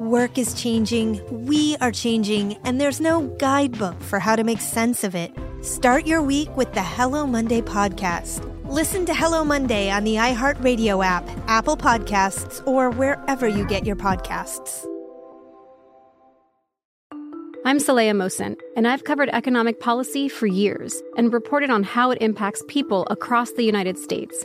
Work is changing, we are changing, and there's no guidebook for how to make sense of it. Start your week with the Hello Monday podcast. Listen to Hello Monday on the iHeartRadio app, Apple Podcasts, or wherever you get your podcasts. I'm Saleha Mohsin, and I've covered economic policy for years and reported on how it impacts people across the United States.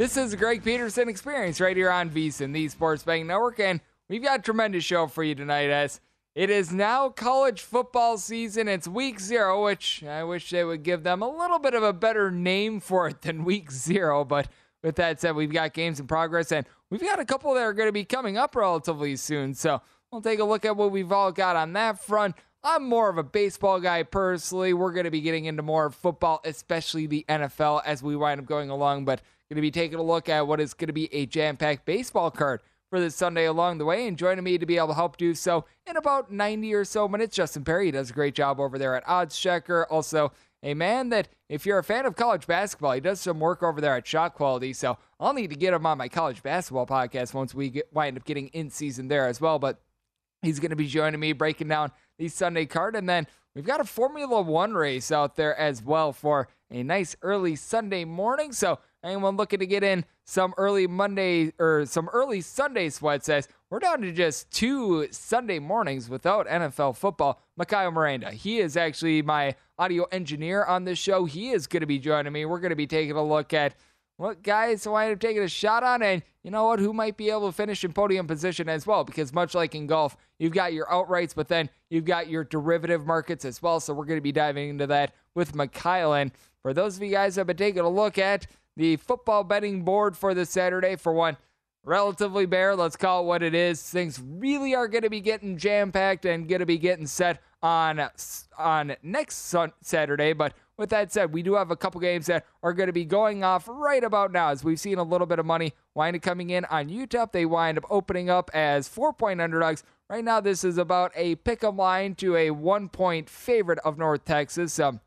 This is the Greg Peterson Experience right here on VSIN, the Sports Bank Network, and we've got a tremendous show for you tonight as it is now college football season. It's week zero, which I wish they would give them a little bit of a better name for it than week zero, but with that said, we've got games in progress and we've got a couple that are going to be coming up relatively soon. So we'll take a look at what we've all got on that front. I'm more of a baseball guy personally. We're going to be getting into more football, especially the NFL, as we wind up going along. But going to be taking a look at what is going to be a jam packed baseball card for this Sunday along the way. And joining me to be able to help do so in about 90 or so minutes, Justin Perry he does a great job over there at Odds Checker. Also, a man that, if you're a fan of college basketball, he does some work over there at Shot Quality. So I'll need to get him on my college basketball podcast once we get, wind up getting in season there as well. But he's going to be joining me breaking down the Sunday card. And then we've got a Formula One race out there as well for a nice early Sunday morning. So anyone looking to get in some early Monday or some early Sunday sweat says we're down to just two Sunday mornings without NFL football. Mikhail Miranda, he is actually my audio engineer on this show. He is going to be joining me. We're going to be taking a look at what guys who I end up taking a shot on, and you know what, who might be able to finish in podium position as well. Because much like in golf, you've got your outrights, but then you've got your derivative markets as well. So we're going to be diving into that with Mikhail. And for those of you guys who have been taking a look at the football betting board for this Saturday, for one, relatively bare. Let's call it what it is. Things really are going to be getting jam packed and going to be getting set on on next sun- Saturday. But with that said, we do have a couple games that are going to be going off right about now. As we've seen a little bit of money wind up coming in on UTEP, they wind up opening up as four point underdogs. Right now, this is about a pick 'em line to a one point favorite of North Texas. So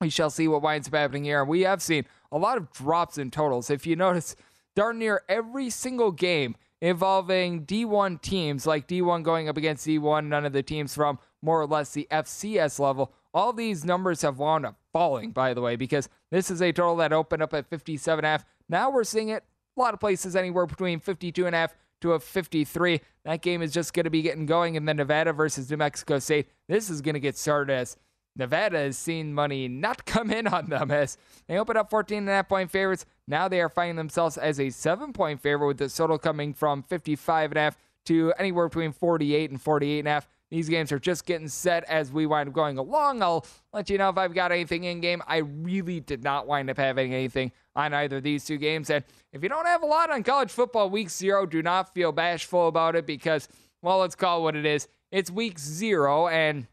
we shall see what winds up happening here. We have seen a lot of drops in totals. If you notice, darn near every single game involving D1 teams, like D1 going up against D1, none of the teams from more or less the FCS level. All these numbers have wound up falling, by the way, because this is a total that opened up at 57.5. Now we're seeing it a lot of places anywhere between 52.5 to a 53. That game is just going to be getting going. And then Nevada versus New Mexico State. This is going to get started as Nevada has seen money not come in on them as they opened up 14 and a half point favorites. Now they are finding themselves as a seven point favorite with the total coming from 55 and a half to anywhere between 48 and 48 and a half. These games are just getting set as we wind up going along. I'll let you know if I've got anything in game. I really did not wind up having anything on either of these two games. And if you don't have a lot on college football week zero, do not feel bashful about it because, well, let's call it what it is. It's week zero, and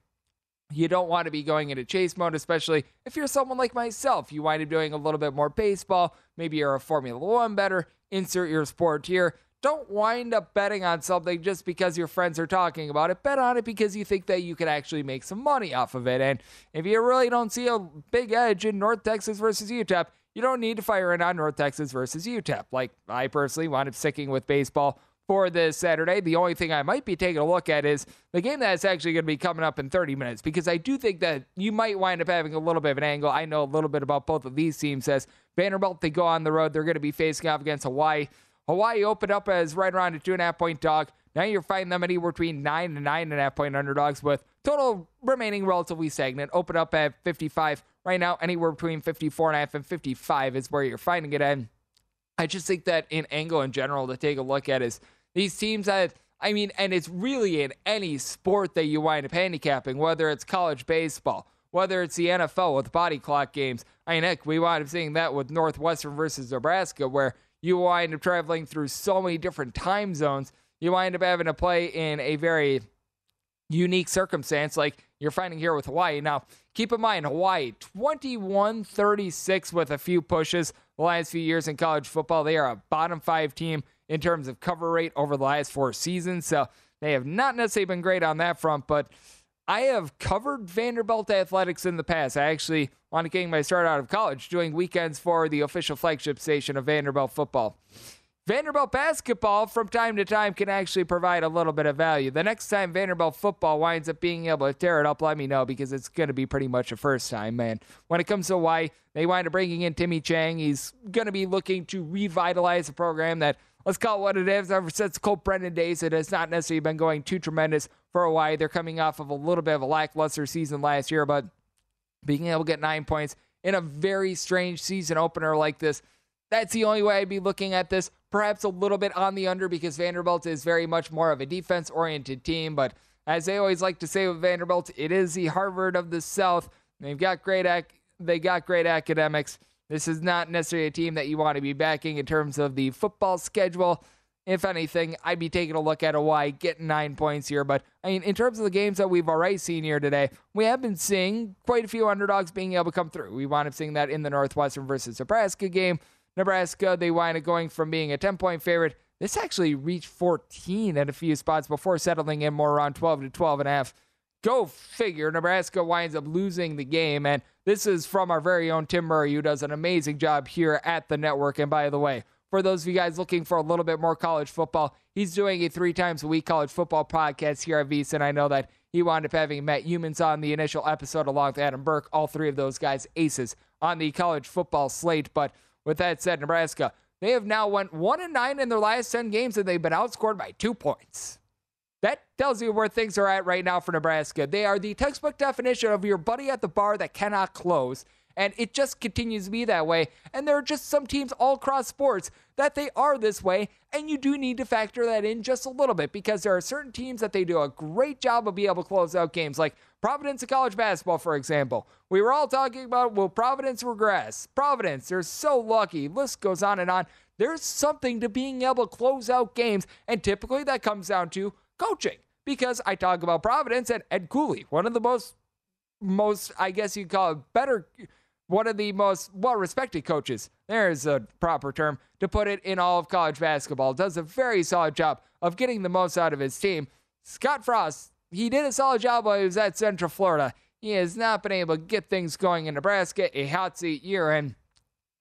you don't want to be going into chase mode, especially if you're someone like myself. You wind up doing a little bit more baseball. Maybe you're a Formula One better. Insert your sport here. Don't wind up betting on something just because your friends are talking about it. Bet on it because you think that you could actually make some money off of it. And if you really don't see a big edge in North Texas versus UTEP, you don't need to fire in on North Texas versus UTEP. Like I personally wound up sticking with baseball for this Saturday. The only thing I might be taking a look at is the game that's actually going to be coming up in 30 minutes because I do think that you might wind up having a little bit of an angle. I know a little bit about both of these teams as Vanderbilt, they go on the road. They're going to be facing off against Hawaii. Hawaii opened up as right around a two and a half point dog. Now you're finding them anywhere between nine and nine and a half point underdogs with total remaining relatively stagnant. Open up at 55. Right now, anywhere between 54 and a half and 55 is where you're finding it. And I just think that in angle in general to take a look at is these teams that I mean, and it's really in any sport that you wind up handicapping, whether it's college baseball, whether it's the NFL with body clock games. I mean, heck, we wind up seeing that with Northwestern versus Nebraska, where you wind up traveling through so many different time zones. You wind up having to play in a very unique circumstance like you're finding here with Hawaii. Now, keep in mind, Hawaii 21 36 with a few pushes the last few years in college football. They are a bottom five team in terms of cover rate over the last four seasons. So they have not necessarily been great on that front, but I have covered Vanderbilt athletics in the past. I actually wanted getting my start out of college doing weekends for the official flagship station of Vanderbilt football. Vanderbilt basketball from time to time can actually provide a little bit of value. The next time Vanderbilt football winds up being able to tear it up, let me know because it's going to be pretty much a first time, man. When it comes to why they wind up bringing in Timmy Chang, he's going to be looking to revitalize a program that let's call it what it is. Ever since Colt Brennan days, it has not necessarily been going too tremendous for a while. They're coming off of a little bit of a lackluster season last year, but being able to get nine points in a very strange season opener like this, that's the only way I'd be looking at this. Perhaps a little bit on the under because Vanderbilt is very much more of a defense oriented team, but as they always like to say with Vanderbilt, it is the Harvard of the South. They've got great ac- they got great academics. This is not necessarily a team that you want to be backing in terms of the football schedule. If anything, I'd be taking a look at Hawaii getting nine points here. But I mean, in terms of the games that we've already seen here today, we have been seeing quite a few underdogs being able to come through. We wound up seeing that in the Northwestern versus Nebraska game. Nebraska, they wind up going from being a 10 point favorite. This actually reached 14 at a few spots before settling in more around 12 to 12 and a half. Go figure. Nebraska winds up losing the game. And this is from our very own Tim Murray, who does an amazing job here at the network. And by the way, for those of you guys looking for a little bit more college football, he's doing a three times a week college football podcast here at VSiN. And I know that he wound up having Matt Youmans on the initial episode along with Adam Burke, all three of those guys aces on the college football slate. But with that said, Nebraska, they have now went one and nine in their last 10 games and they've been outscored by two points. That tells you where things are at right now for Nebraska. They are the textbook definition of your buddy at the bar that cannot close. And it just continues to be that way. And there are just some teams all across sports that they are this way. And you do need to factor that in just a little bit because there are certain teams that they do a great job of being able to close out games, like Providence in college basketball, for example. We were all talking about will Providence regress? Providence, they're so lucky. List goes on and on. There's something to being able to close out games. And typically that comes down to coaching because I talk about Providence and Ed Cooley, one of the most, most I guess you'd call it better, one of the most well respected coaches. There's a proper term to put it in all of college basketball. Does a very solid job of getting the most out of his team. Scott Frost, he did a solid job while he was at Central Florida. He has not been able to get things going in Nebraska, a hot seat year, and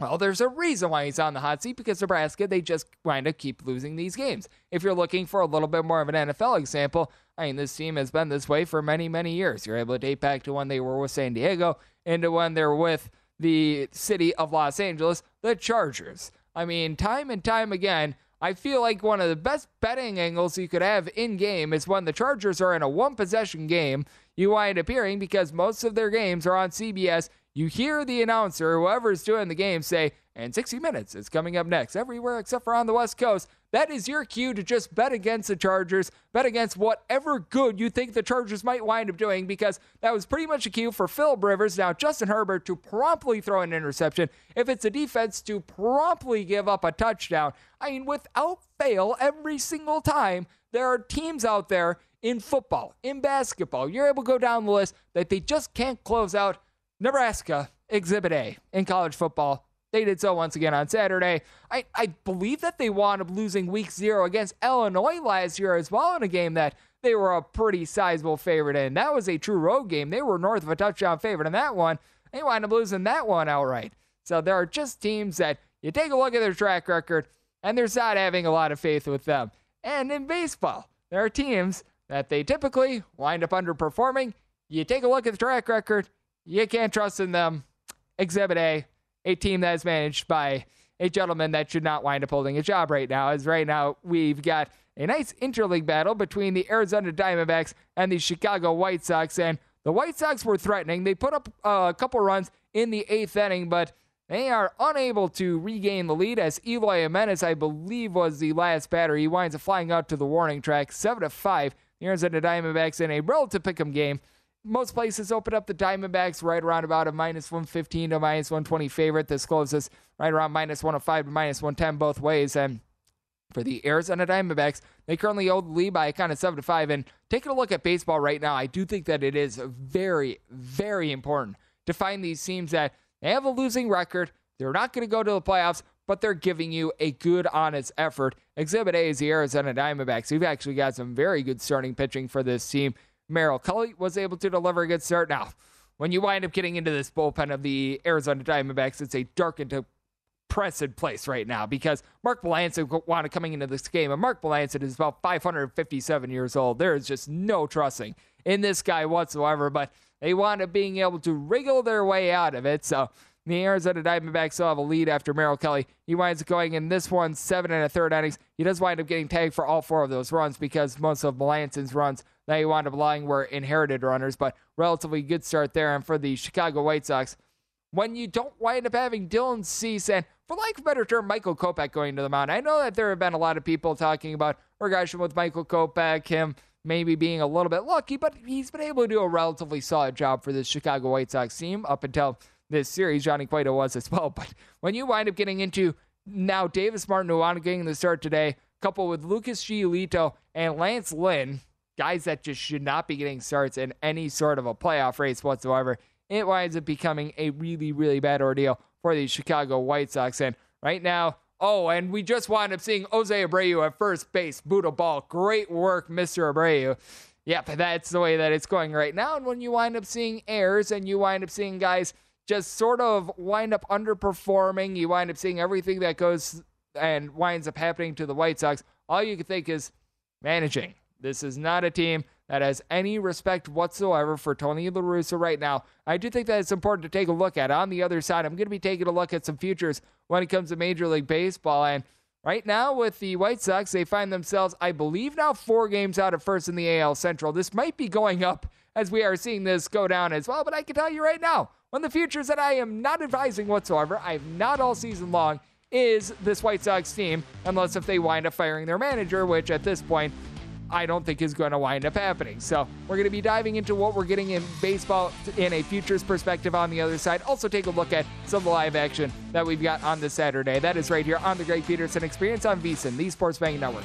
well, there's a reason why he's on the hot seat because Nebraska, they just kind of keep losing these games. If you're looking for a little bit more of an NFL example, I mean, this team has been this way for many, many years. You're able to date back to when they were with San Diego into when they're with the city of Los Angeles, the Chargers. I mean, time and time again, I feel like one of the best betting angles you could have in game is when the Chargers are in a one possession game. You wind up hearing because most of their games are on CBS you hear the announcer, whoever's doing the game, say, And 60 Minutes is coming up next, everywhere except for on the West Coast. That is your cue to just bet against the Chargers, bet against whatever good you think the Chargers might wind up doing, because that was pretty much a cue for Philip Rivers, now Justin Herbert, to promptly throw an interception. If it's a defense, to promptly give up a touchdown. I mean, without fail, every single time, there are teams out there in football, in basketball, you're able to go down the list that they just can't close out. Nebraska, Exhibit A in college football. They did so once again on Saturday. I, I believe that they wound up losing week zero against Illinois last year as well in a game that they were a pretty sizable favorite in. That was a true road game. They were north of a touchdown favorite in that one. They wound up losing that one outright. So there are just teams that you take a look at their track record and there's not having a lot of faith with them. And in baseball, there are teams that they typically wind up underperforming. You take a look at the track record, you can't trust in them. Exhibit A, a team that is managed by a gentleman that should not wind up holding a job right now. As right now, we've got a nice interleague battle between the Arizona Diamondbacks and the Chicago White Sox. And the White Sox were threatening. They put up uh, a couple runs in the eighth inning, but they are unable to regain the lead as Eloy Jimenez, I believe, was the last batter. He winds up flying out to the warning track, 7 to 5. The Arizona Diamondbacks in a relative pick'em game. Most places open up the Diamondbacks right around about a minus 115 to minus 120 favorite. This closes right around minus 105 to minus 110 both ways. And for the Arizona Diamondbacks, they currently hold the lead by a kind of 7 to 5. And taking a look at baseball right now, I do think that it is very, very important to find these teams that they have a losing record. They're not going to go to the playoffs, but they're giving you a good, honest effort. Exhibit A is the Arizona Diamondbacks. We've actually got some very good starting pitching for this team. Merrill Kelly was able to deliver a good start. Now, when you wind up getting into this bullpen of the Arizona Diamondbacks, it's a dark and depressed place right now because Mark Melancon wanted coming into this game, and Mark Melancon is about 557 years old. There is just no trusting in this guy whatsoever, but they wound up being able to wriggle their way out of it. So the Arizona Diamondbacks still have a lead after Merrill Kelly. He winds up going in this one seven and a third innings. He does wind up getting tagged for all four of those runs because most of Melancon's runs he wound up lying were inherited runners, but relatively good start there. And for the Chicago White Sox, when you don't wind up having Dylan Cease and, for lack of a better term, Michael Kopech going to the mound. I know that there have been a lot of people talking about regression with Michael Kopech, him maybe being a little bit lucky, but he's been able to do a relatively solid job for this Chicago White Sox team up until this series. Johnny Cueto was as well. But when you wind up getting into now Davis Martin, who wound up getting the start today, coupled with Lucas Giolito and Lance Lynn, guys that just should not be getting starts in any sort of a playoff race whatsoever, it winds up becoming a really, really bad ordeal for the Chicago White Sox. And right now, Oh, and we just wound up seeing Jose Abreu at first base, boot a ball. Great work, Mr. Abreu. Yep, that's the way that it's going right now. And when you wind up seeing errors and you wind up seeing guys just sort of wind up underperforming, you wind up seeing everything that goes and winds up happening to the White Sox, all you can think is managing. This is not a team that has any respect whatsoever for Tony La Russa right now. I do think that it's important to take a look at. On the other side, I'm going to be taking a look at some futures when it comes to Major League Baseball. And right now, with the White Sox, they find themselves, I believe, now four games out of first in the AL Central. This might be going up as we are seeing this go down as well. But I can tell you right now, one of the futures that I am not advising whatsoever, I have not all season long, is this White Sox team, unless if they wind up firing their manager, which at this point I don't think is going to wind up happening. So we're going to be diving into what we're getting in baseball in a futures perspective on the other side. Also take a look at some live action that we've got on this Saturday. That is right here on the Greg Peterson Experience on VSiN, the Sports Betting Network.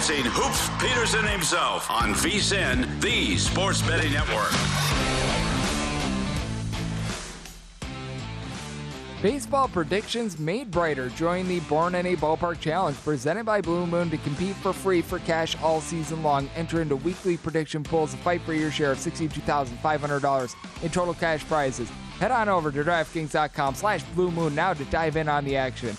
Experiencing Hoops Peterson himself on VSIN, the Sports Betting Network. Baseball predictions made brighter. Join the Born in a Ballpark Challenge presented by Blue Moon to compete for free for cash all season long. Enter into weekly prediction pools to fight for your share of $62,500 in total cash prizes. Head on over to DraftKings.com slash Blue Moon now to dive in on the action.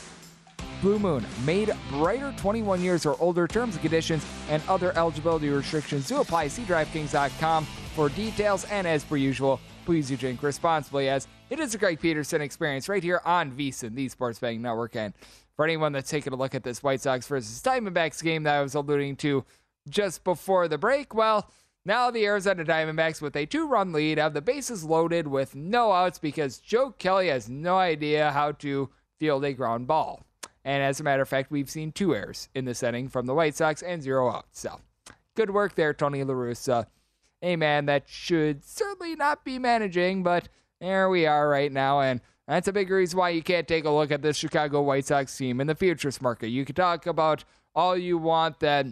Blue Moon, made brighter 21 years or older. Terms and conditions and other eligibility restrictions do apply. See DraftKings.com for details. And as per usual, please do drink responsibly as it is a Greg Peterson experience right here on VSIN, the Sports Betting Network. And for anyone that's taking a look at this White Sox versus Diamondbacks game that I was alluding to just before the break, well, now the Arizona Diamondbacks with a two-run lead have the bases loaded with no outs because Joe Kelly has no idea how to field a ground ball. And as a matter of fact, we've seen two errors in this inning from the White Sox and zero outs. So good work there, Tony La Russa. A man that should certainly not be managing, but there we are right now. And that's a big reason why you can't take a look at this Chicago White Sox team in the futures market. You can talk about all you want that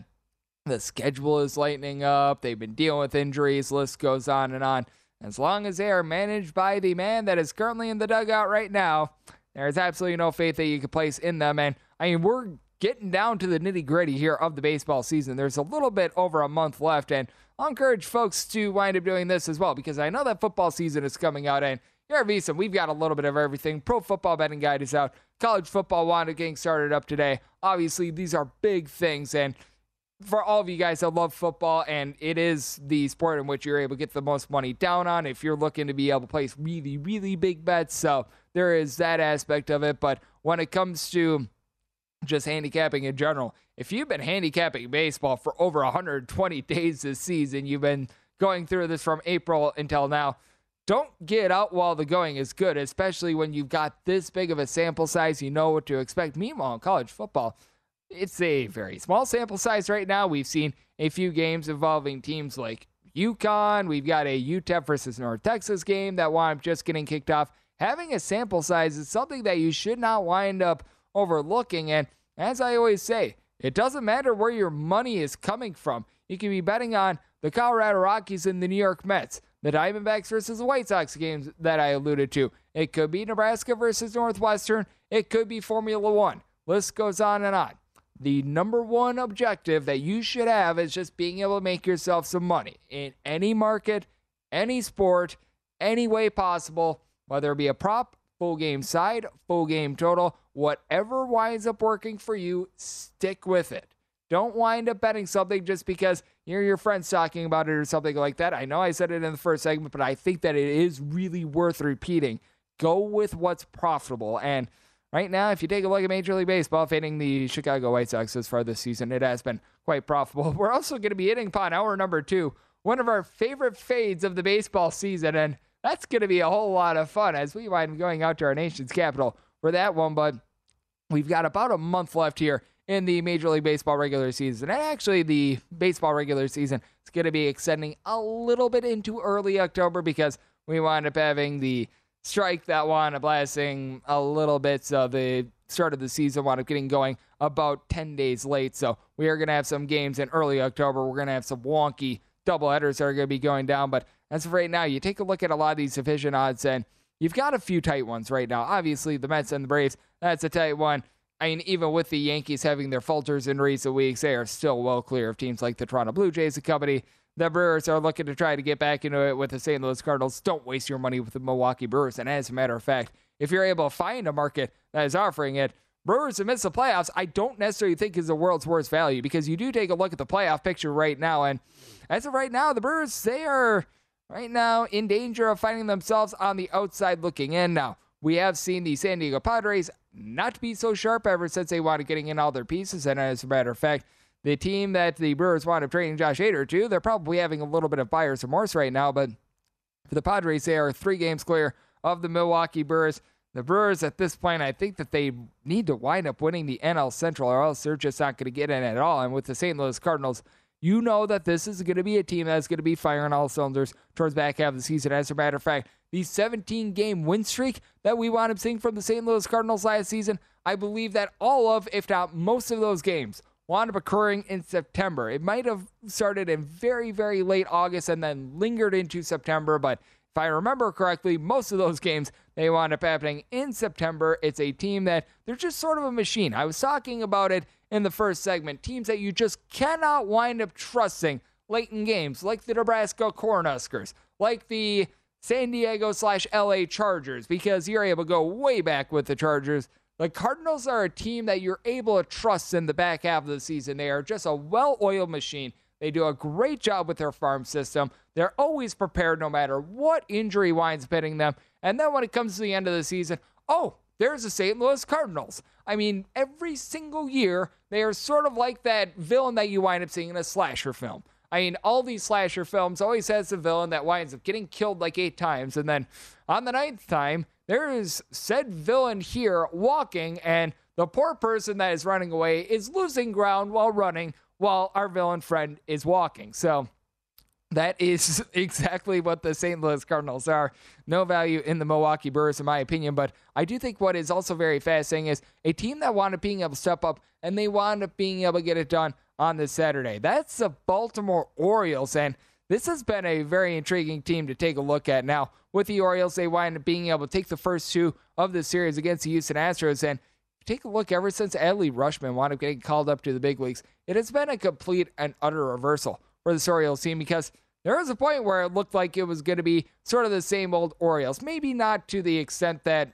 the schedule is lightening up, they've been dealing with injuries, list goes on and on. As long as they are managed by the man that is currently in the dugout right now, there's absolutely no faith that you can place in them. And I mean, we're getting down to the nitty gritty here of the baseball season. There's a little bit over a month left, and I'll encourage folks to wind up doing this as well because I know that football season is coming out. And here at VSIN, we've got a little bit of everything. Pro football betting guide is out. College football up getting started up today. Obviously, these are big things. And for all of you guys that love football, and it is the sport in which you're able to get the most money down on if you're looking to be able to place really, really big bets. So there is that aspect of it. But when it comes to just handicapping in general, if you've been handicapping baseball for over 120 days this season, you've been going through this from April until now. Don't get out while the going is good, especially when you've got this big of a sample size. You know what to expect. Meanwhile, in college football, it's a very small sample size right now. We've seen a few games involving teams like UConn. We've got a UTEP versus North Texas game that wound up just getting kicked off. Having a sample size is something that you should not wind up overlooking. And as I always say, it doesn't matter where your money is coming from. You can be betting on the Colorado Rockies and the New York Mets, the Diamondbacks versus the White Sox games that I alluded to. It could be Nebraska versus Northwestern. It could be Formula One. List goes on and on the number one objective that you should have is just being able to make yourself some money in any market, any sport, any way possible, whether it be a prop, full game side, full game total, whatever winds up working for you, stick with it. Don't wind up betting something just because you're your friends talking about it or something like that. I know I said it in the first segment, but I think that it is really worth repeating. Go with what's profitable. And Right now, if you take a look at Major League Baseball, fading the Chicago White Sox as far this season, it has been quite profitable. We're also going to be hitting upon hour number two, one of our favorite fades of the baseball season, and that's going to be a whole lot of fun as we wind going out to our nation's capital for that one. But we've got about a month left here in the Major League Baseball regular season. And actually, the baseball regular season is going to be extending a little bit into early October because we wind up having the strike that wound up lasting a little bit. So the start of the season wound up getting going about 10 days late. So we are going to have some games in early October. We're going to have some wonky doubleheaders that are going to be going down. But as of right now, you take a look at a lot of these division odds, and you've got a few tight ones right now. Obviously, the Mets and the Braves, that's a tight one. I mean, even with the Yankees having their falters in recent weeks, they are still well clear of teams like the Toronto Blue Jays and company. The Brewers are looking to try to get back into it with the St. Louis Cardinals. Don't waste your money with the Milwaukee Brewers. And as a matter of fact, if you're able to find a market that is offering it, Brewers to miss the playoffs, I don't necessarily think is the world's worst value because you do take a look at the playoff picture right now. And as of right now, the Brewers, they are right now in danger of finding themselves on the outside looking in. Now, we have seen the San Diego Padres not be so sharp ever since they wanted getting in all their pieces. And as a matter of fact, the team that the Brewers wound up trading Josh Hader to, they're probably having a little bit of buyer's remorse right now. But for the Padres, they are three games clear of the Milwaukee Brewers. The Brewers at this point, I think that they need to wind up winning the NL Central, or else they're just not going to get in at all. And with the St. Louis Cardinals, you know that this is going to be a team that's going to be firing all cylinders towards back half of the season. As a matter of fact, the 17 game win streak that we wound up seeing from the St. Louis Cardinals last season, I believe that all of, if not most of those games, wound up occurring in September. It might have started in very, very late August and then lingered into September, but if I remember correctly, most of those games they wound up happening in September. It's a team that they're just sort of a machine. I was talking about it in the first segment. Teams that you just cannot wind up trusting late in games, like the Nebraska Cornhuskers, like the San Diego slash LA Chargers, because you're able to go way back with the Chargers the Cardinals are a team that you're able to trust in the back half of the season. They are just a well oiled machine. They do a great job with their farm system. They're always prepared no matter what injury winds hitting them. And then when it comes to the end of the season, oh, there's the St. Louis Cardinals. I mean, every single year, they are sort of like that villain that you wind up seeing in a slasher film. I mean, all these slasher films always has the villain that winds up getting killed like eight times, and then on the ninth time, there is said villain here walking, and the poor person that is running away is losing ground while running, while our villain friend is walking. So that is exactly what the St. Louis Cardinals are. No value in the Milwaukee Brewers, in my opinion. But I do think what is also very fascinating is a team that wound up being able to step up and they wound up being able to get it done on this Saturday. That's the Baltimore Orioles. And this has been a very intriguing team to take a look at. Now, with the Orioles, they wind up being able to take the first two of the series against the Houston Astros. And take a look, ever since Adley Rutschman wound up getting called up to the big leagues, it has been a complete and utter reversal for the Orioles team because there was a point where it looked like it was going to be sort of the same old Orioles. Maybe not to the extent that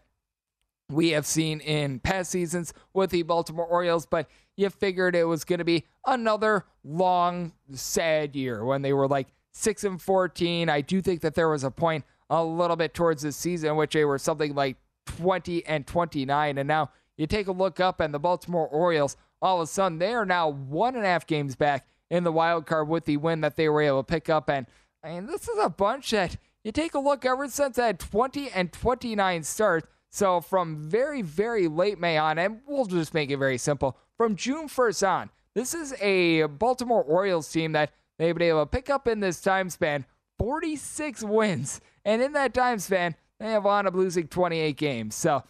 we have seen in past seasons with the Baltimore Orioles, but you figured it was going to be another long, sad year when they were like 6 and 14. I do think that there was a point a little bit towards this season in which they were something like 20 and 29. And now you take a look up and the Baltimore Orioles, all of a sudden they are now one and a half games back in the wild card with the win that they were able to pick up. And I mean, this is a bunch that you take a look ever since that 20 and 29 start. So from very, very late May on, and we'll just make it very simple, from June 1st on, this is a Baltimore Orioles team that they've been able to pick up in this time span 46 wins. And in that time span, they have wound up losing 28 games. So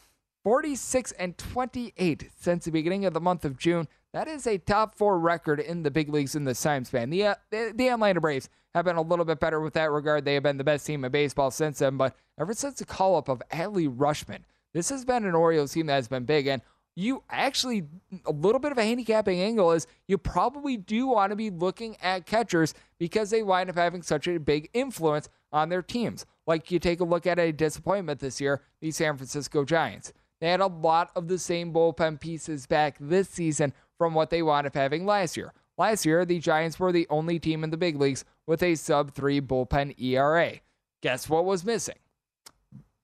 46 and 28 since the beginning of the month of June. That is a top four record in the big leagues in this time span. The, uh, the, the Atlanta Braves have been a little bit better with that regard. They have been the best team in baseball since then. But ever since the call up of Adley Rutschman, this has been an Orioles team that has been big. And you actually a little bit of a handicapping angle is you probably do want to be looking at catchers because they wind up having such a big influence on their teams. Like you take a look at a disappointment this year, the San Francisco Giants. They had a lot of the same bullpen pieces back this season from what they wound up having last year. Last year, the Giants were the only team in the big leagues with a sub 3 bullpen ERA. Guess what was missing?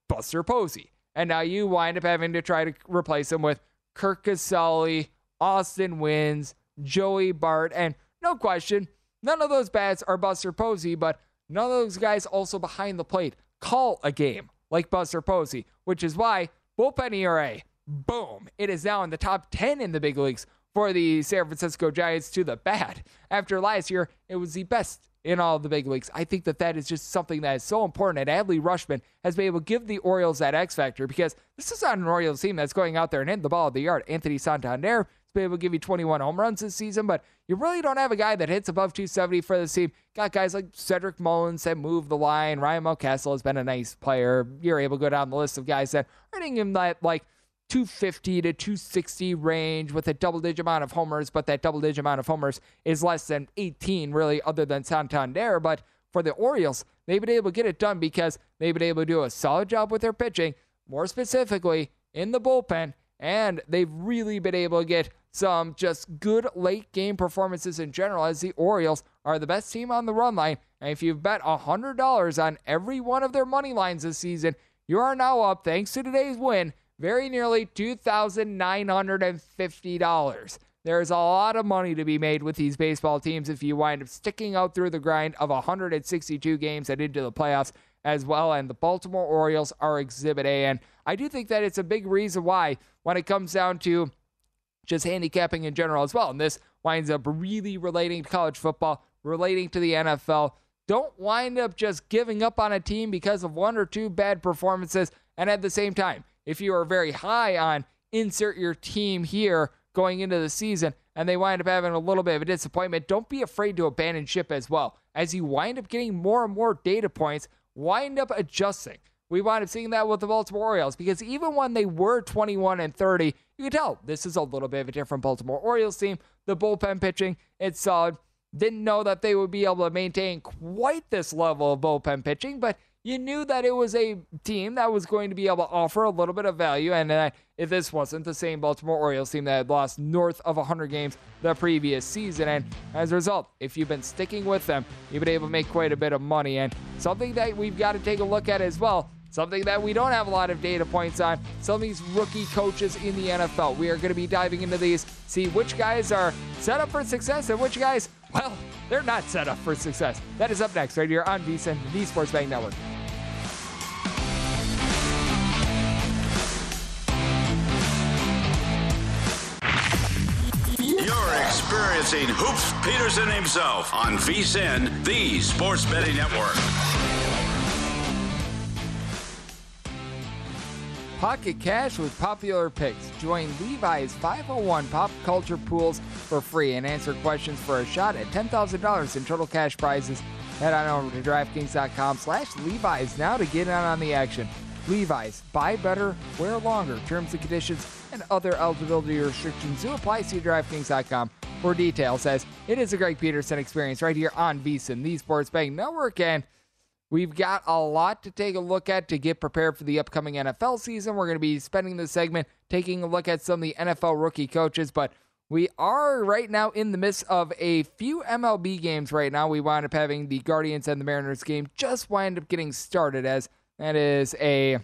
Buster Posey. And now you wind up having to try to replace him with Curt Casali, Austin Wynns, Joey Bart, and no question, none of those bats are Buster Posey, but none of those guys also behind the plate call a game like Buster Posey, which is why bullpen ERA, boom, it is now in the top 10 in the big leagues for the San Francisco Giants to the bat. After last year, it was the best in all the big leagues. I think that that is just something that is so important. And Adley Rutschman has been able to give the Orioles that X factor because this is not an Orioles team that's going out there and hitting the ball at the yard. Anthony Santander has been able to give you 21 home runs this season, but you really don't have a guy that hits above 270 for the team. Got guys like Cedric Mullins that move the line. Ryan Mountcastle has been a nice player. You're able to go down the list of guys that are hitting him that like 250 to 260 range with a double digit amount of homers, but that double digit amount of homers is less than 18, really, other than Santander. But for the Orioles, they've been able to get it done because they've been able to do a solid job with their pitching, more specifically in the bullpen, and they've really been able to get some just good late game performances in general as the Orioles are the best team on the run line. And if you've bet $100 on every one of their money lines this season, you are now up, thanks to today's win, very nearly $2,950. There's a lot of money to be made with these baseball teams if you wind up sticking out through the grind of 162 games and into the playoffs as well. And the Baltimore Orioles are Exhibit A. And I do think that it's a big reason why, when it comes down to just handicapping in general as well, and this winds up really relating to college football, relating to the NFL. Don't wind up just giving up on a team because of one or two bad performances. And at the same time, if you are very high on insert your team here going into the season and they wind up having a little bit of a disappointment, don't be afraid to abandon ship as well. As you wind up getting more and more data points, wind up adjusting. We wind up seeing that with the Baltimore Orioles because even when they were 21 and 30, you can tell this is a little bit of a different Baltimore Orioles team. The bullpen pitching, it's solid. Didn't know that they would be able to maintain quite this level of bullpen pitching, but you knew that it was a team that was going to be able to offer a little bit of value. And uh, if this wasn't the same Baltimore Orioles team that had lost north of 100 games the previous season, and as a result, if you've been sticking with them, you've been able to make quite a bit of money. And something that we've got to take a look at as well. Something that we don't have a lot of data points on. Some of these rookie coaches in the NFL. We are going to be diving into these, see which guys are set up for success and which guys, well, they're not set up for success. That is up next right here on VSIN, the Sports Betting Network. Experiencing Hoops Peterson himself on VSIN, the Sports Betting Network. Pocket Cash with popular picks. Join Levi's 501 Pop Culture Pools for free and answer questions for a shot at $10,000 in total cash prizes. Head on over to DraftKings.com slash Levi's now to get in on the action. Levi's, buy better, wear longer. Terms and conditions and other eligibility restrictions do apply. See DraftKings.com for details. As it is a Greg Peterson experience right here on VSIN, the Sports Betting Network, and we've got a lot to take a look at to get prepared for the upcoming NFL season. We're going to be spending this segment taking a look at some of the NFL rookie coaches, but we are right now in the midst of a few MLB games right now. We wind up having the Guardians and the Mariners game just wind up getting started as that is a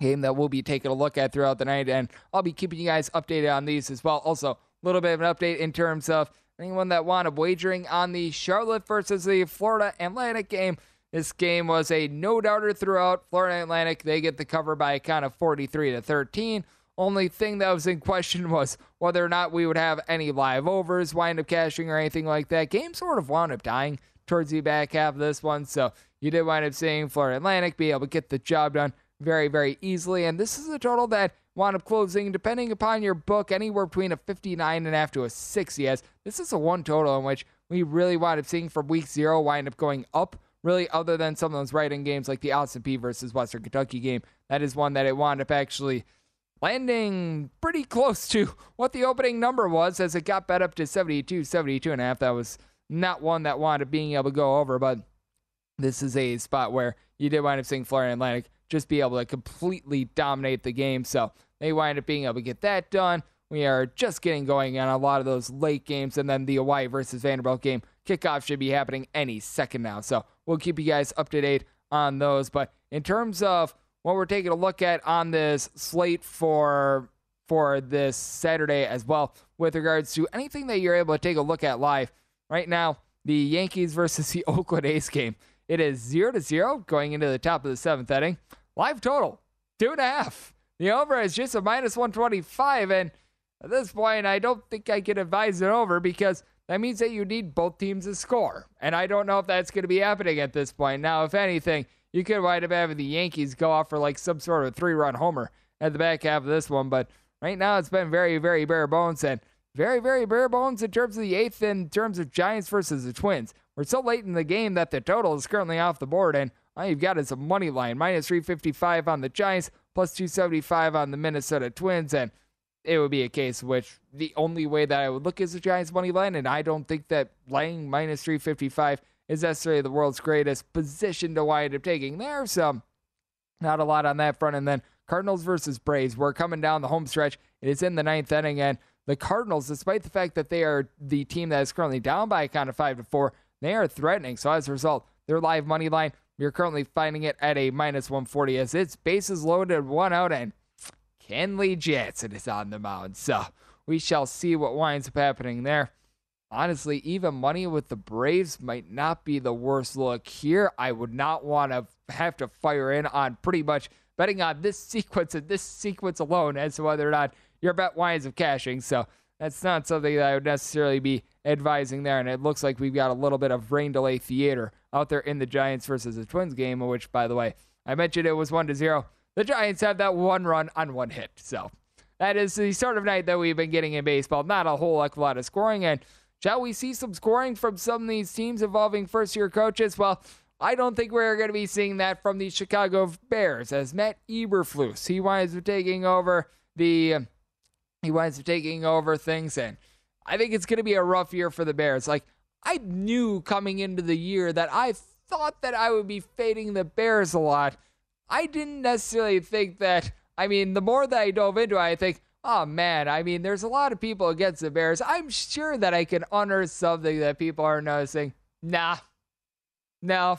game that we'll be taking a look at throughout the night, and I'll be keeping you guys updated on these as well. Also, a little bit of an update in terms of anyone that wanted wagering on the Charlotte versus the Florida Atlantic game. This game was a no doubter throughout. Florida Atlantic, they get the cover by a count of 43 to 13. Only thing that was in question was whether or not we would have any live overs wind up cashing or anything like that. Game sort of wound up dying towards the back half of this one, so you did wind up seeing Florida Atlantic be able to get the job done very, very easily. And this is a total that wound up closing, depending upon your book, anywhere between a 59 and a half to a 60. As this is a one total in which we really wound up seeing from week zero wind up going up. Really, other than some of those writing games like the Austin Peay versus Western Kentucky game, that is one that it wound up actually landing pretty close to what the opening number was as it got bet up to 72, 72 and a half. That was not one that wound up being able to go over, but this is a spot where you did wind up seeing Florida Atlantic just be able to completely dominate the game. So they wind up being able to get that done. We are just getting going on a lot of those late games, and then the Hawaii versus Vanderbilt game kickoff should be happening any second now. So we'll keep you guys up to date on those. But in terms of what we're taking a look at on this slate for for this Saturday as well, with regards to anything that you're able to take a look at live right now, the Yankees versus the Oakland A's game. It is 0 to 0 going into the top of the seventh inning. Live total, two and a half. The over is just a minus 125. And At this point, I don't think I can advise it over because that means that you need both teams to score. And I don't know if that's going to be happening at this point. Now, if anything, you could wind up having the Yankees go off for like some sort of three run homer at the back half of this one. But right now, it's been very, very bare bones and very, very bare bones in terms of the eighth in terms of Giants versus the Twins. We're so late in the game that the total is currently off the board. And all you've got is a money line minus 355 on the Giants, plus 275 on the Minnesota Twins. And it would be a case which the only way that I would look is the Giants money line, and I don't think that laying minus 355 is necessarily the world's greatest position to wind up taking there. So, not a lot on that front. And then Cardinals versus Braves. We're coming down the home stretch. It is in the ninth inning, and the Cardinals, despite the fact that they are the team that is currently down by a count of five to four, they are threatening. So as a result, their live money line, we're currently finding it at a minus 140 as it's bases loaded, one out, and Kenley Jansen is on the mound. So we shall see what winds up happening there. Honestly, even money with the Braves might not be the worst look here. I would not want to have to fire in on pretty much betting on this sequence and this sequence alone as to whether or not your bet winds up cashing. So that's not something that I would necessarily be advising there. And it looks like we've got a little bit of rain delay theater out there in the Giants versus the Twins game, which, by the way, I mentioned it was one to zero. The Giants have that one run on one hit. So that is the sort of night that we've been getting in baseball. Not a whole heck of a lot of scoring. And shall we see some scoring from some of these teams involving first year coaches? Well, I don't think we're going to be seeing that from the Chicago Bears as Matt Eberflus, he winds up taking over the he winds up taking over things and I think it's going to be a rough year for the Bears. Like I knew coming into the year that I thought that I would be fading the Bears a lot. I didn't necessarily think that I mean, the more that I dove into it, I think, oh man, I mean, there's a lot of people against the Bears. I'm sure that I can unearth something that people are noticing. Nah, no,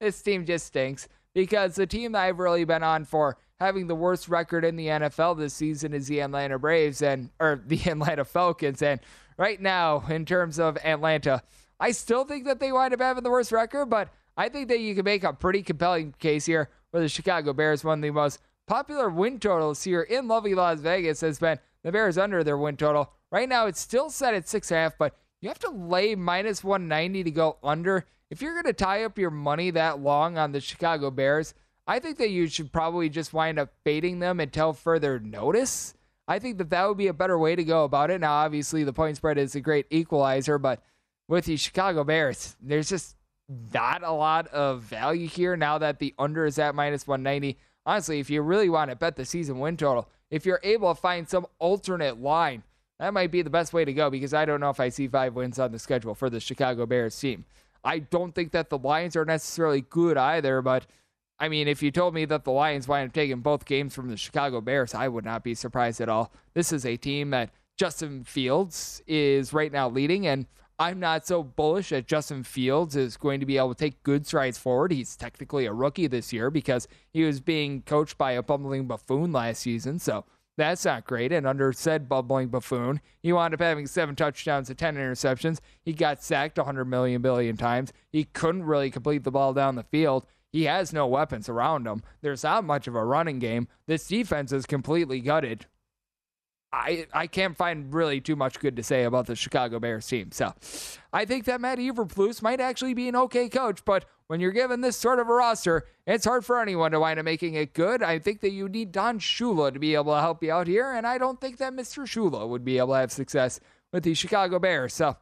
this team just stinks because the team that I've really been on for having the worst record in the NFL this season is the Atlanta Braves and or the Atlanta Falcons. And right now, in terms of Atlanta, I still think that they wind up having the worst record, but I think that you can make a pretty compelling case here where the Chicago Bears, one of the most popular win totals here in lovely Las Vegas, has been the Bears under their win total. Right now, it's still set at six and a half, but you have to lay minus 190 to go under. If you're going to tie up your money that long on the Chicago Bears, I think that you should probably just wind up baiting them until further notice. I think that that would be a better way to go about it. Now, obviously, the point spread is a great equalizer, but with the Chicago Bears, there's just not a lot of value here now that the under is at minus 190. Honestly, if you really want to bet the season win total, if you're able to find some alternate line, that might be the best way to go because I don't know if I see five wins on the schedule for the Chicago Bears team. I don't think that the Lions are necessarily good either, but I mean, if you told me that the Lions wind up taking both games from the Chicago Bears, I would not be surprised at all. This is a team that Justin Fields is right now leading, and I'm not so bullish that Justin Fields is going to be able to take good strides forward. He's technically a rookie this year because he was being coached by a bumbling buffoon last season, so that's not great. And under said bumbling buffoon, he wound up having seven touchdowns and 10 interceptions. He got sacked 100 million billion times. He couldn't really complete the ball down the field. He has no weapons around him. There's not much of a running game. This defense is completely gutted. I I can't find really too much good to say about the Chicago Bears team. So I think that Matt Eberflus might actually be an okay coach, but when you're given this sort of a roster, it's hard for anyone to wind up making it good. I think that you need Don Shula to be able to help you out here, and I don't think that Mr. Shula would be able to have success with the Chicago Bears. So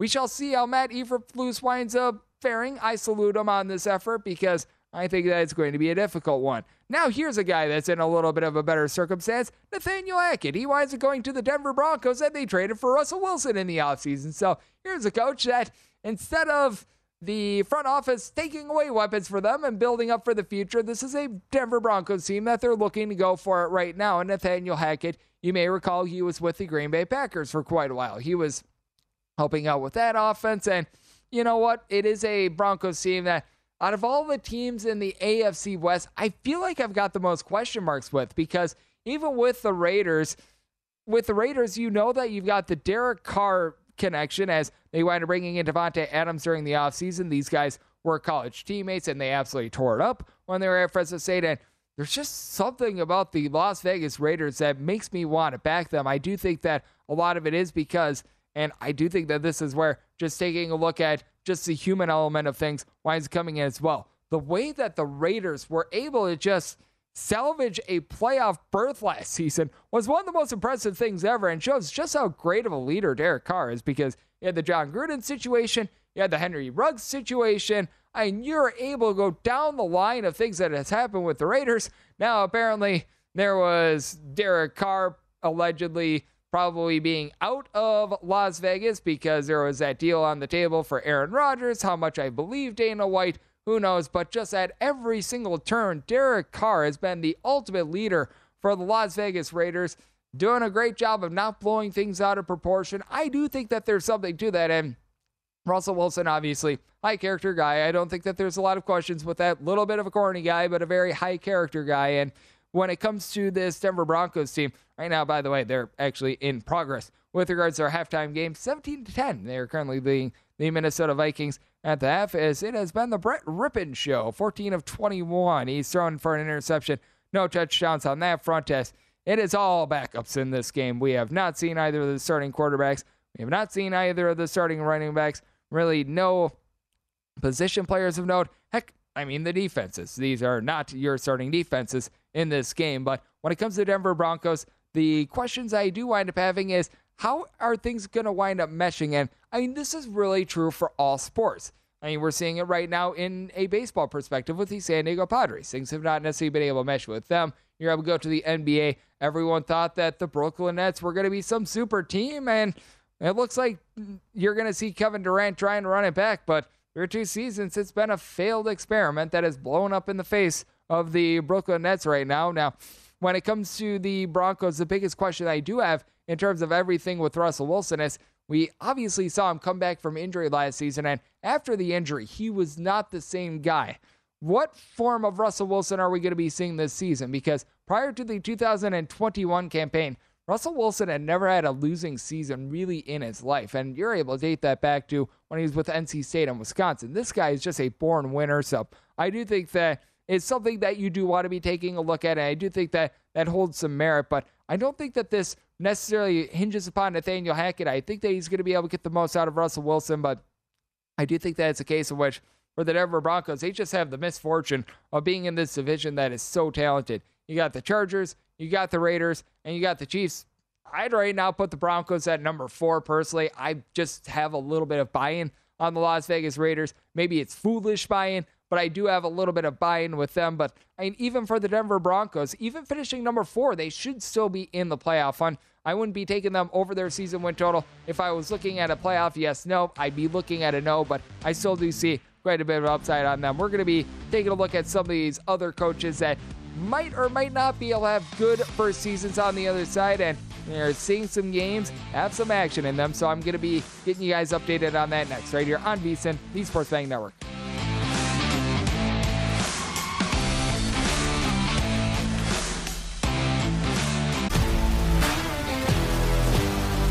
we shall see how Matt Eberflus winds up faring. I salute him on this effort because I think that it's going to be a difficult one. Now, here's a guy that's in a little bit of a better circumstance Nathaniel Hackett. He winds up going to the Denver Broncos, and they traded for Russell Wilson in the offseason. So here's a coach that instead of the front office taking away weapons for them and building up for the future. This is a Denver Broncos team that they're looking to go for it right now. And Nathaniel Hackett, you may recall he was with the Green Bay Packers for quite a while. He was helping out with that offense. And you know what? It is a Broncos team that out of all the teams in the AFC West, I feel like I've got the most question marks with because even with the Raiders, with the Raiders, you know that you've got the Derek Carr connection as they wind up bringing in Davante Adams during the offseason. These guys were college teammates and they absolutely tore it up when they were at Fresno State. And there's just something about the Las Vegas Raiders that makes me want to back them. I do think that a lot of it is because, and I do think that this is where just taking a look at just the human element of things winds coming in as well. The way that the Raiders were able to just salvage a playoff berth last season was one of the most impressive things ever and shows just how great of a leader Derek Carr is because you had the Jon Gruden situation, you had the Henry Ruggs situation, and you're able to go down the line of things that has happened with the Raiders. Now, apparently, there was Derek Carr allegedly probably being out of Las Vegas because there was that deal on the table for Aaron Rodgers. How much I believe Dana White, who knows? But just at every single turn, Derek Carr has been the ultimate leader for the Las Vegas Raiders, doing a great job of not blowing things out of proportion. I do think that there's something to that. And Russell Wilson, obviously, high character guy. I don't think that there's a lot of questions with that. Little bit of a corny guy, but a very high character guy. And when it comes to this Denver Broncos team, right now, by the way, they're actually in progress with regards to our halftime game, 17 to 10. They are currently leading the Minnesota Vikings at the half. As it has been the Brett Rypien show, 14 of 21. He's thrown for an interception, no touchdowns on that front. test. it is all backups in this game. We have not seen either of the starting quarterbacks. We have not seen either of the starting running backs really no position players of note. Heck, I mean, the defenses. These are not your starting defenses in this game. But when it comes to Denver Broncos, the questions I do wind up having is how are things going to wind up meshing? And I mean, this is really true for all sports. I mean, we're seeing it right now in a baseball perspective with the San Diego Padres. Things have not necessarily been able to mesh with them. You're able to go to the NBA. Everyone thought that the Brooklyn Nets were going to be some super team, and it looks like you're going to see Kevin Durant trying to run it back, but for two seasons, it's been a failed experiment that has blown up in the face of the Brooklyn Nets right now. Now, when it comes to the Broncos, the biggest question I do have in terms of everything with Russell Wilson is we obviously saw him come back from injury last season, and after the injury, he was not the same guy. What form of Russell Wilson are we going to be seeing this season? Because prior to the 2021 campaign, Russell Wilson had never had a losing season really in his life, and you're able to date that back to when he was with NC State and Wisconsin. This guy is just a born winner, so I do think that it's something that you do want to be taking a look at, and I do think that that holds some merit, but I don't think that this necessarily hinges upon Nathaniel Hackett. I think that he's going to be able to get the most out of Russell Wilson, but I do think that it's a case in which for the Denver Broncos, they just have the misfortune of being in this division that is so talented. You got the Chargers, you got the Raiders, and you got the Chiefs. I'd right now put the Broncos at number four personally. I just have a little bit of buy in on the Las Vegas Raiders. Maybe it's foolish buy in, but I do have a little bit of buy in with them. But I mean, even for the Denver Broncos, even finishing number four, they should still be in the playoff hunt. I wouldn't be taking them over their season win total. If I was looking at a playoff, yes, no, I'd be looking at a no, but I still do see quite a bit of upside on them. We're going to be taking a look at some of these other coaches that might or might not be able to have good first seasons on the other side. And we're seeing some games have some action in them. So I'm going to be getting you guys updated on that next, right here on VSIN, the Sports Betting Network.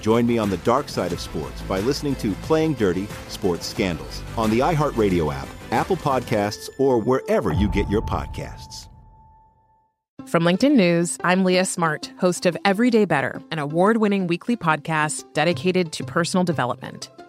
Join me on the dark side of sports by listening to Playing Dirty Sports Scandals on the iHeartRadio app, Apple Podcasts, or wherever you get your podcasts. From LinkedIn News, I'm Leah Smart, host of Everyday Better, an award winning weekly podcast dedicated to personal development.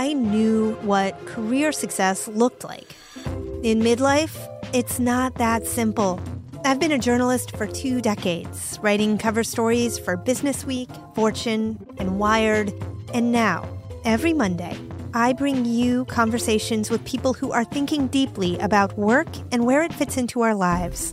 I knew what career success looked like. In midlife, it's not that simple. I've been a journalist for two decades, writing cover stories for Business Week, Fortune, and Wired. And now, every Monday, I bring you conversations with people who are thinking deeply about work and where it fits into our lives.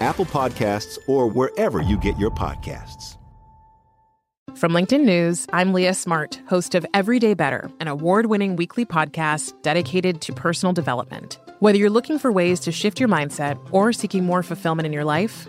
Apple Podcasts, or wherever you get your podcasts. From LinkedIn News, I'm Leah Smart, host of Everyday Better, an award winning weekly podcast dedicated to personal development. Whether you're looking for ways to shift your mindset or seeking more fulfillment in your life,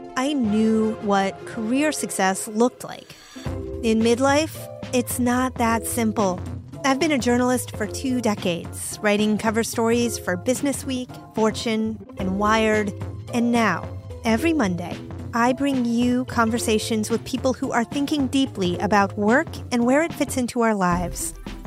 I knew what career success looked like. In midlife, it's not that simple. I've been a journalist for two decades, writing cover stories for Business Week, Fortune, and Wired. And now, every Monday, I bring you conversations with people who are thinking deeply about work and where it fits into our lives.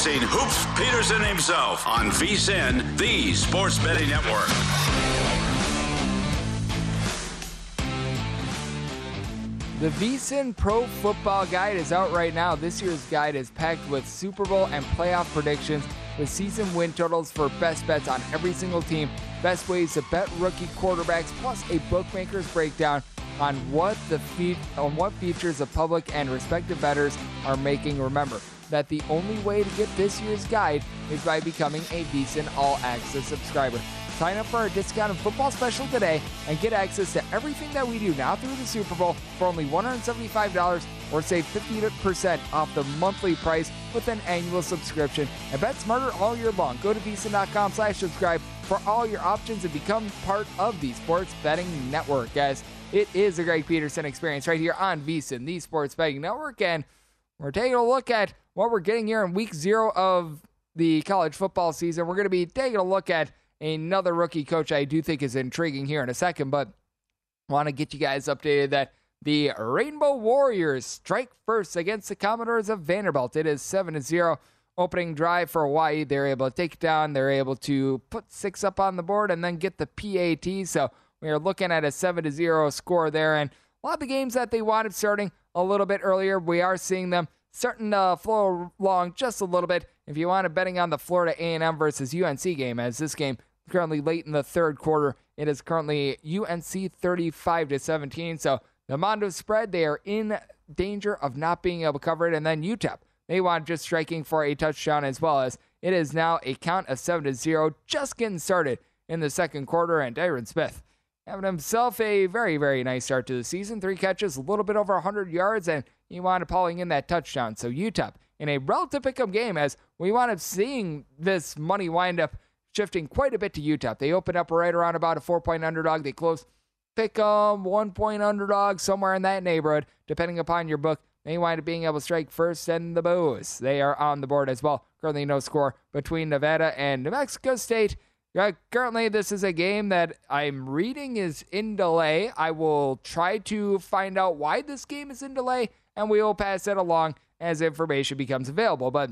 Experiencing Hoops Peterson himself on VSIN, the Sports Betting Network. The VSIN Pro Football Guide is out right now. This year's guide is packed with Super Bowl and playoff predictions, with season win totals for best bets on every single team, best ways to bet rookie quarterbacks, plus a bookmaker's breakdown on what the on what features the public and respective bettors are making. Remember that the only way to get this year's guide is by becoming a VSIN All Access subscriber. Sign up for our discounted football special today and get access to everything that we do now through the Super Bowl for only $175 or save 50% off the monthly price with an annual subscription. And bet smarter all year long. Go to VSIN.com slash subscribe for all your options and become part of the Sports Betting Network, guys. It is a Greg Peterson experience right here on VSIN, the Sports Betting Network, and we're taking a look at what we're getting here in week zero of the college football season. We're going to be taking a look at another rookie coach I do think is intriguing here in a second, but want to get you guys updated that the Rainbow Warriors strike first against the Commodores of Vanderbilt. It is 7 to 0 opening drive for Hawaii. They're able to take down, they're able to put six up on the board and then get the PAT. So we are looking at a 7 to 0 score there. And a lot of the games that they wanted starting a little bit earlier, we are seeing them starting to flow along just a little bit. If you want to betting on the Florida A&M versus UNC game, as this game currently late in the third quarter. It is currently UNC 35 to 17. So the Mondo spread, they are in danger of not being able to cover it. And then UTEP, they want just striking for a touchdown as well as it is now a count of 7 to 0, just getting started in the second quarter. And Tyrin Smith having himself a very, very nice start to the season. Three catches, a little bit over 100 yards, and he wound up pulling in that touchdown. So UTEP in a relative pick-up game as we wound up seeing this money wind up shifting quite a bit to UTEP. They opened up right around about a four point underdog. They closed pick 'em one point underdog somewhere in that neighborhood, depending upon your book. They wind up being able to strike first and the Boos. They are on the board as well. Currently, no score between Nevada and New Mexico State. Uh, currently, this is a game that I'm reading is in delay. I will try to find out why this game is in delay, and we will pass it along as information becomes available. But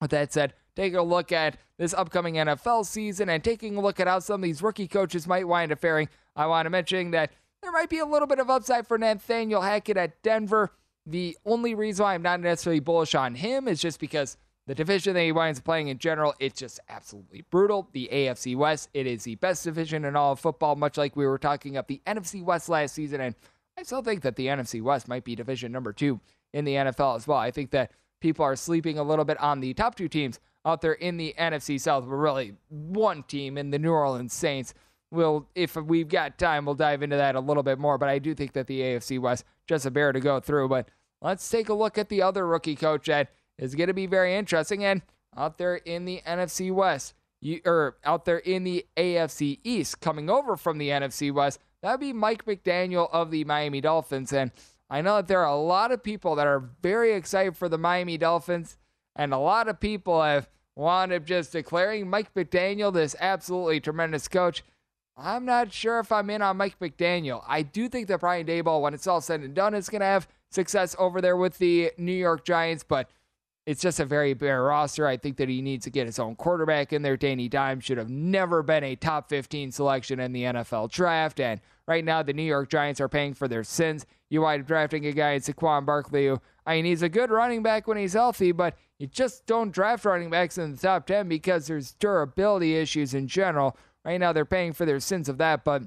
with that said, taking a look at this upcoming NFL season and taking a look at how some of these rookie coaches might wind up faring, I want to mention that there might be a little bit of upside for Nathaniel Hackett at Denver. The only reason why I'm not necessarily bullish on him is just because the division that he winds up playing in general, it's just absolutely brutal. The AFC West, it is the best division in all of football, much like we were talking of the NFC West last season. And I still think that the NFC West might be division number two in the NFL as well. I think that people are sleeping a little bit on the top two teams out there in the NFC South, but really one team in the New Orleans Saints. We'll, if we've got time, we'll dive into that a little bit more. But I do think that the AFC West just a bear to go through. But let's take a look at the other rookie coach that is going to be very interesting. And out there in the NFC West, you, or out there in the AFC East, coming over from the NFC West, that'd be Mike McDaniel of the Miami Dolphins. And I know that there are a lot of people that are very excited for the Miami Dolphins, and a lot of people have wound up just declaring Mike McDaniel this absolutely tremendous coach. I'm not sure if I'm in on Mike McDaniel. I do think that Brian Daboll, when it's all said and done, is going to have success over there with the New York Giants, but it's just a very bare roster. I think that he needs to get his own quarterback in there. Danny Dimes should have never been a top 15 selection in the NFL draft, and right now the New York Giants are paying for their sins. You wind up drafting a guy in Saquon Barkley who, I mean, he's a good running back when he's healthy, but you just don't draft running backs in the top 10 because there's durability issues in general. Right now, they're paying for their sins of that, but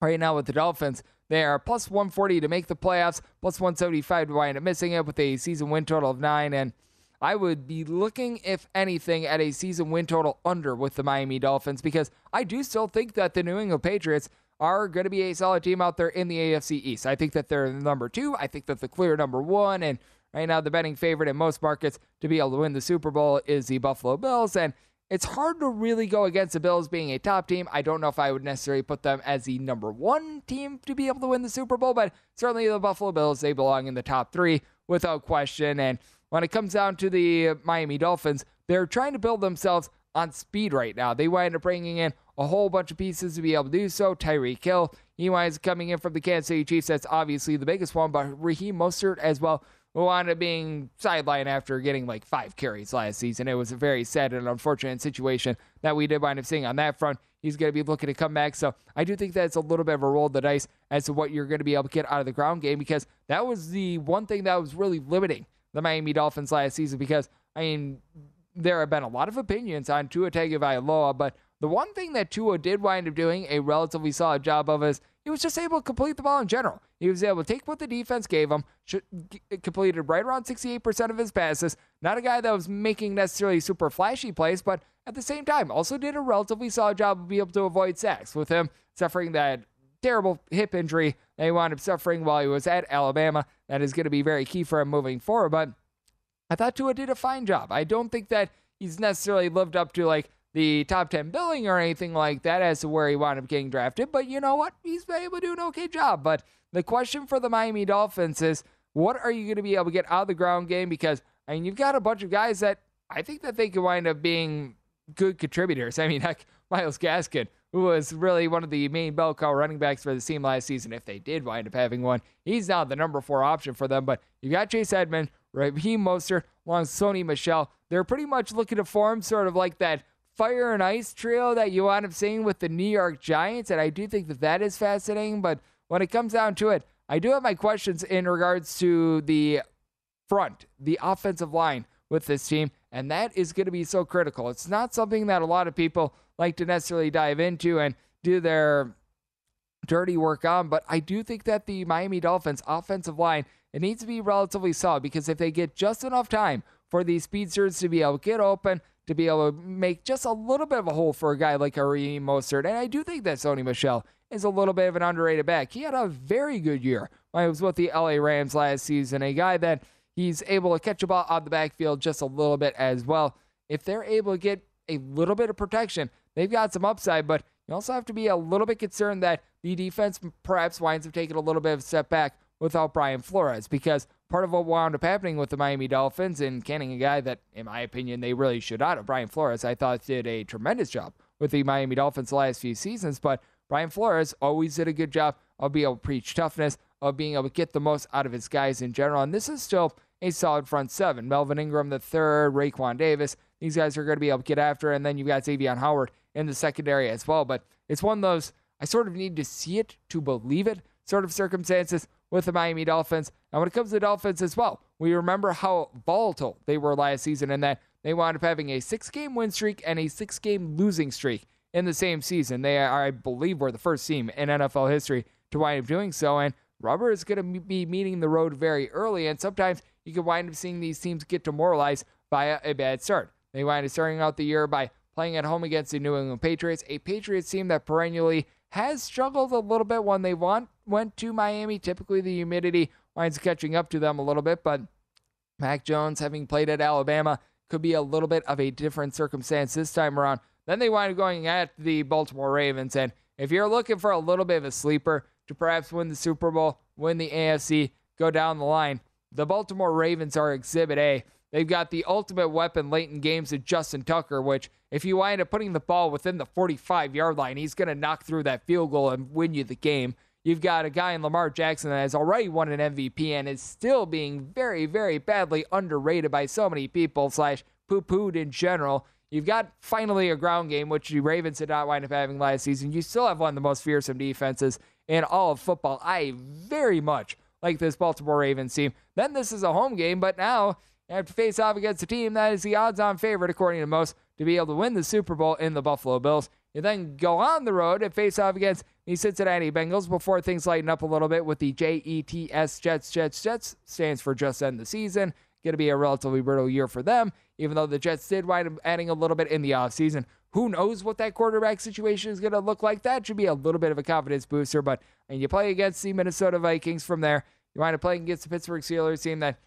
right now with the Dolphins. They are plus 140 to make the playoffs, plus 175 to wind up missing it with a season win total of nine. And I would be looking, if anything, at a season win total under with the Miami Dolphins because I do still think that the New England Patriots are going to be a solid team out there in the AFC East. I think that they're number two. I think that the clear number one, and right now the betting favorite in most markets to be able to win the Super Bowl is the Buffalo Bills. And it's hard to really go against the Bills being a top team. I don't know if I would necessarily put them as the number one team to be able to win the Super Bowl, but certainly the Buffalo Bills, they belong in the top three without question. And when it comes down to the Miami Dolphins, they're trying to build themselves on speed right now. They wind up bringing in a whole bunch of pieces to be able to do so. Tyreek Hill, he winds up coming in from the Kansas City Chiefs. That's obviously the biggest one, but Raheem Mostert as well who wound up being sidelined after getting like five carries last season. It was a very sad and unfortunate situation that we did wind up seeing on that front. He's going to be looking to come back. So I do think that's a little bit of a roll of the dice as to what you're going to be able to get out of the ground game because that was the one thing that was really limiting the Miami Dolphins last season because, I mean, there have been a lot of opinions on Tua Tagovailoa, but the one thing that Tua did wind up doing a relatively solid job of is he was just able to complete the ball in general. He was able to take what the defense gave him, completed right around 68% of his passes. Not a guy that was making necessarily super flashy plays, but at the same time also did a relatively solid job of being able to avoid sacks with him suffering that terrible hip injury that he wound up suffering while he was at Alabama. That is going to be very key for him moving forward. But I thought Tua did a fine job. I don't think that he's necessarily lived up to like the top 10 billing or anything like that as to where he wound up getting drafted. But you know what? He's been able to do an okay job. But the question for the Miami Dolphins is what are you going to be able to get out of the ground game? Because, I mean, you've got a bunch of guys that I think that they could wind up being good contributors. I mean, heck, Myles Gaskin, who was really one of the main bell cow running backs for the team last season, if they did wind up having one, he's now the number four option for them. But you've got Chase Edmond, Raheem Mostert, along Sony Michel. They're pretty much looking to form sort of like that fire and ice trio that you wind up seeing with the New York Giants, and I do think that that is fascinating. But when it comes down to it, I do have my questions in regards to the front, the offensive line with this team, and that is going to be so critical. It's not something that a lot of people like to necessarily dive into and do their dirty work on, but I do think that the Miami Dolphins offensive line it needs to be relatively solid because if they get just enough time for these speedsters to be able to get open, to be able to make just a little bit of a hole for a guy like Raheem Mostert. And I do think that Sony Michel is a little bit of an underrated back. He had a very good year when he was with the LA Rams last season, a guy that he's able to catch a ball out the backfield just a little bit as well. If they're able to get a little bit of protection, they've got some upside, but you also have to be a little bit concerned that the defense perhaps winds up taking a little bit of a step back without Brian Flores because part of what wound up happening with the Miami Dolphins and canning a guy that, in my opinion, they really should not have. Brian Flores, I thought, did a tremendous job with the Miami Dolphins the last few seasons, but Brian Flores always did a good job of being able to preach toughness, of being able to get the most out of his guys in general. And this is still a solid front seven. Melvin Ingram the third, Raekwon Davis. These guys are going to be able to get after, and then you've got Xavier Howard in the secondary as well. But it's one of those I sort of need to see it to believe it sort of circumstances with the Miami Dolphins. And when it comes to the Dolphins as well, we remember how volatile they were last season and that they wound up having a six game win streak and a six game losing streak in the same season. They are, I believe, were the first team in NFL history to wind up doing so. And rubber is going to be meeting the road very early. And sometimes you can wind up seeing these teams get demoralized by a, a bad start. They wind up starting out the year by playing at home against the New England Patriots, a Patriots team that perennially has struggled a little bit when they want, went to Miami. Typically, the humidity winds catching up to them a little bit, but Mac Jones, having played at Alabama, could be a little bit of a different circumstance this time around. Then they wind up going at the Baltimore Ravens. And if you're looking for a little bit of a sleeper to perhaps win the Super Bowl, win the AFC, go down the line, the Baltimore Ravens are Exhibit A. They've got the ultimate weapon late in games of Justin Tucker, which, if you wind up putting the ball within the 45 yard line, he's going to knock through that field goal and win you the game. You've got a guy in Lamar Jackson that has already won an MVP and is still being very, very badly underrated by so many people, slash poo pooed in general. You've got finally a ground game, which the Ravens did not wind up having last season. You still have one of the most fearsome defenses in all of football. I very much like this Baltimore Ravens team. Then this is a home game, but now have to face off against a team that is the odds on favorite, according to most, to be able to win the Super Bowl in the Buffalo Bills. You then go on the road and face off against the Cincinnati Bengals before things lighten up a little bit with the JETS Jets, Jets, Jets stands for just end the season. Going to be a relatively brutal year for them, even though the Jets did wind up adding a little bit in the offseason. Who knows what that quarterback situation is going to look like? That should be a little bit of a confidence booster, but and you play against the Minnesota Vikings from there. You wind up playing against the Pittsburgh Steelers team that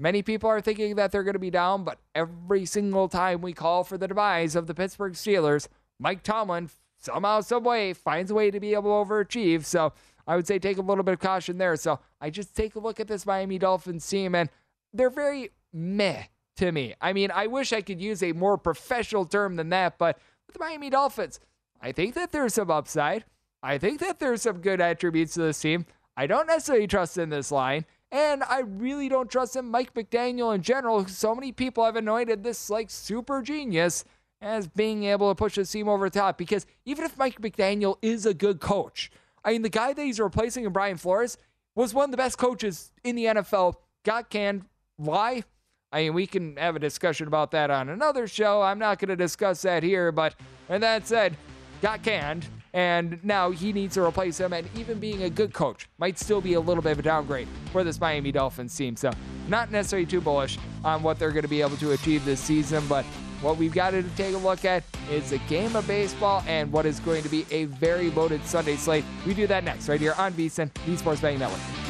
many people are thinking that they're going to be down, but every single time we call for the demise of the Pittsburgh Steelers, Mike Tomlin somehow, some way finds a way to be able to overachieve. So I would say take a little bit of caution there. So I just take a look at this Miami Dolphins team, and they're very meh to me. I mean, I wish I could use a more professional term than that, but with the Miami Dolphins, I think that there's some upside. I think that there's some good attributes to this team. I don't necessarily trust in this line. And I really don't trust him, Mike McDaniel in general. So many people have anointed this like super genius as being able to push the team over the top. Because even if Mike McDaniel is a good coach, I mean, the guy that he's replacing in Brian Flores was one of the best coaches in the NFL. Got canned. Why? I mean, we can have a discussion about that on another show. I'm not going to discuss that here, but and that said, got canned, and now he needs to replace him. And even being a good coach might still be a little bit of a downgrade for this Miami Dolphins team. So, not necessarily too bullish on what they're going to be able to achieve this season, but what we've got to take a look at is a game of baseball and what is going to be a very loaded Sunday slate. We do that next, right here on VSIN, the Sports Betting Network.